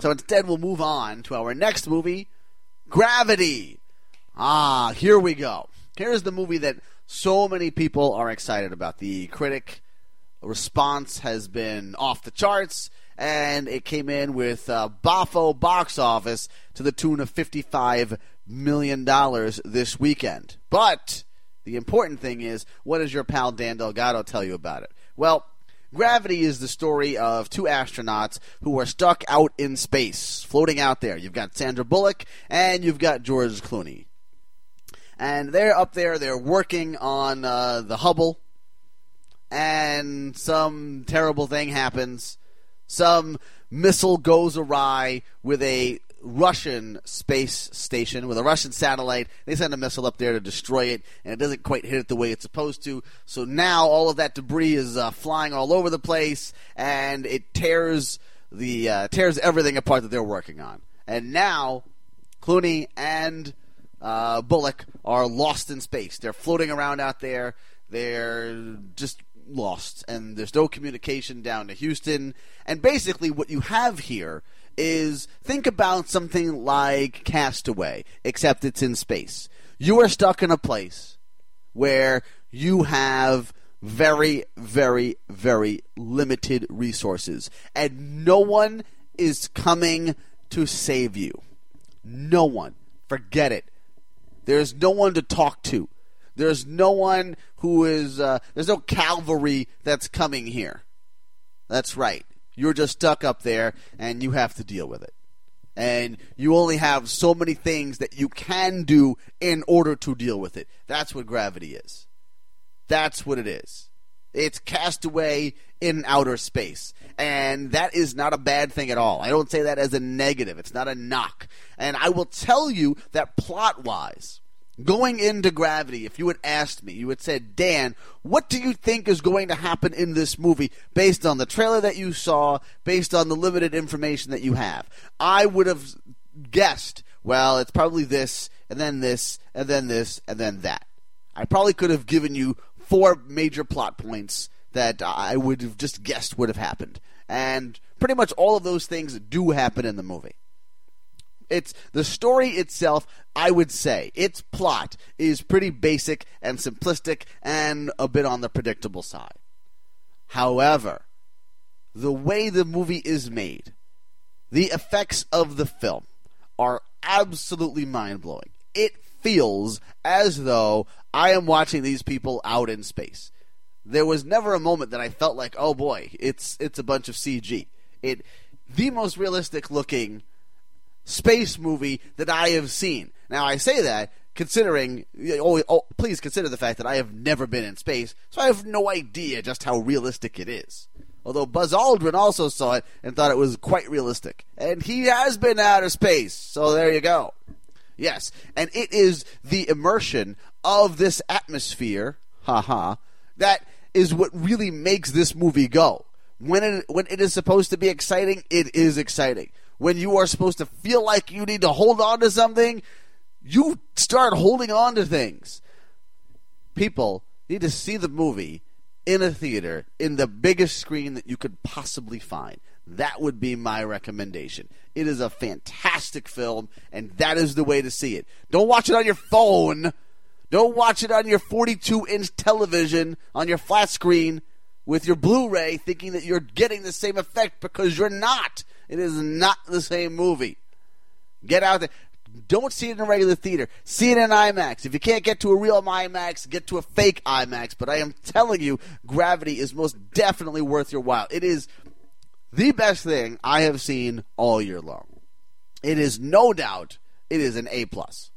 So instead, we'll move on to our next movie, Gravity. Ah, here we go. Here's the movie that so many people are excited about. The critic response has been off the charts, and it came in with uh, Boffo box office to the tune of $55 million this weekend. But the important thing is, what does your pal Dan Delgado tell you about it? Well, Gravity is the story of two astronauts who are stuck out in space, floating out there. You've got Sandra Bullock and you've got George Clooney. And they're up there, they're working on uh, the Hubble, and some terrible thing happens. Some missile goes awry with a Russian space station with a Russian satellite. They send a missile up there to destroy it, and it doesn't quite hit it the way it's supposed to. So now all of that debris is uh, flying all over the place, and it tears the uh, tears everything apart that they're working on. And now Clooney and uh, Bullock are lost in space. They're floating around out there. They're just lost, and there's no communication down to Houston. And basically, what you have here is think about something like Castaway, except it's in space. You are stuck in a place where you have very, very, very limited resources, and no one is coming to save you. No one. Forget it. There's no one to talk to. There's no one who is, uh, there's no cavalry that's coming here. That's right. You're just stuck up there and you have to deal with it. And you only have so many things that you can do in order to deal with it. That's what gravity is. That's what it is. It's castaway in outer space. And that is not a bad thing at all. I don't say that as a negative. It's not a knock. And I will tell you that plot wise, Going into Gravity, if you had asked me, you had said, Dan, what do you think is going to happen in this movie based on the trailer that you saw, based on the limited information that you have? I would have guessed, well, it's probably this, and then this, and then this, and then that. I probably could have given you four major plot points that I would have just guessed would have happened. And pretty much all of those things do happen in the movie. It's the story itself, I would say, its plot is pretty basic and simplistic and a bit on the predictable side. However, the way the movie is made, the effects of the film are absolutely mind blowing. It feels as though I am watching these people out in space. There was never a moment that I felt like, oh boy, it's it's a bunch of CG. It the most realistic looking space movie that I have seen. Now, I say that considering, oh, oh, please consider the fact that I have never been in space, so I have no idea just how realistic it is. Although Buzz Aldrin also saw it and thought it was quite realistic. And he has been out of space, so there you go. Yes, and it is the immersion of this atmosphere, haha, that is what really makes this movie go. When it, when it is supposed to be exciting, it is exciting when you are supposed to feel like you need to hold on to something, you start holding on to things. People need to see the movie in a theater in the biggest screen that you could possibly find. That would be my recommendation. It is a fantastic film, and that is the way to see it. Don't watch it on your phone. Don't watch it on your 42 inch television, on your flat screen with your Blu ray, thinking that you're getting the same effect because you're not. It is not the same movie. Get out there. Don't see it in a regular theater. See it in IMAX. If you can't get to a real IMAX, get to a fake IMAX. But I am telling you, Gravity is most definitely worth your while. It is the best thing I have seen all year long. It is no doubt. It is an A plus.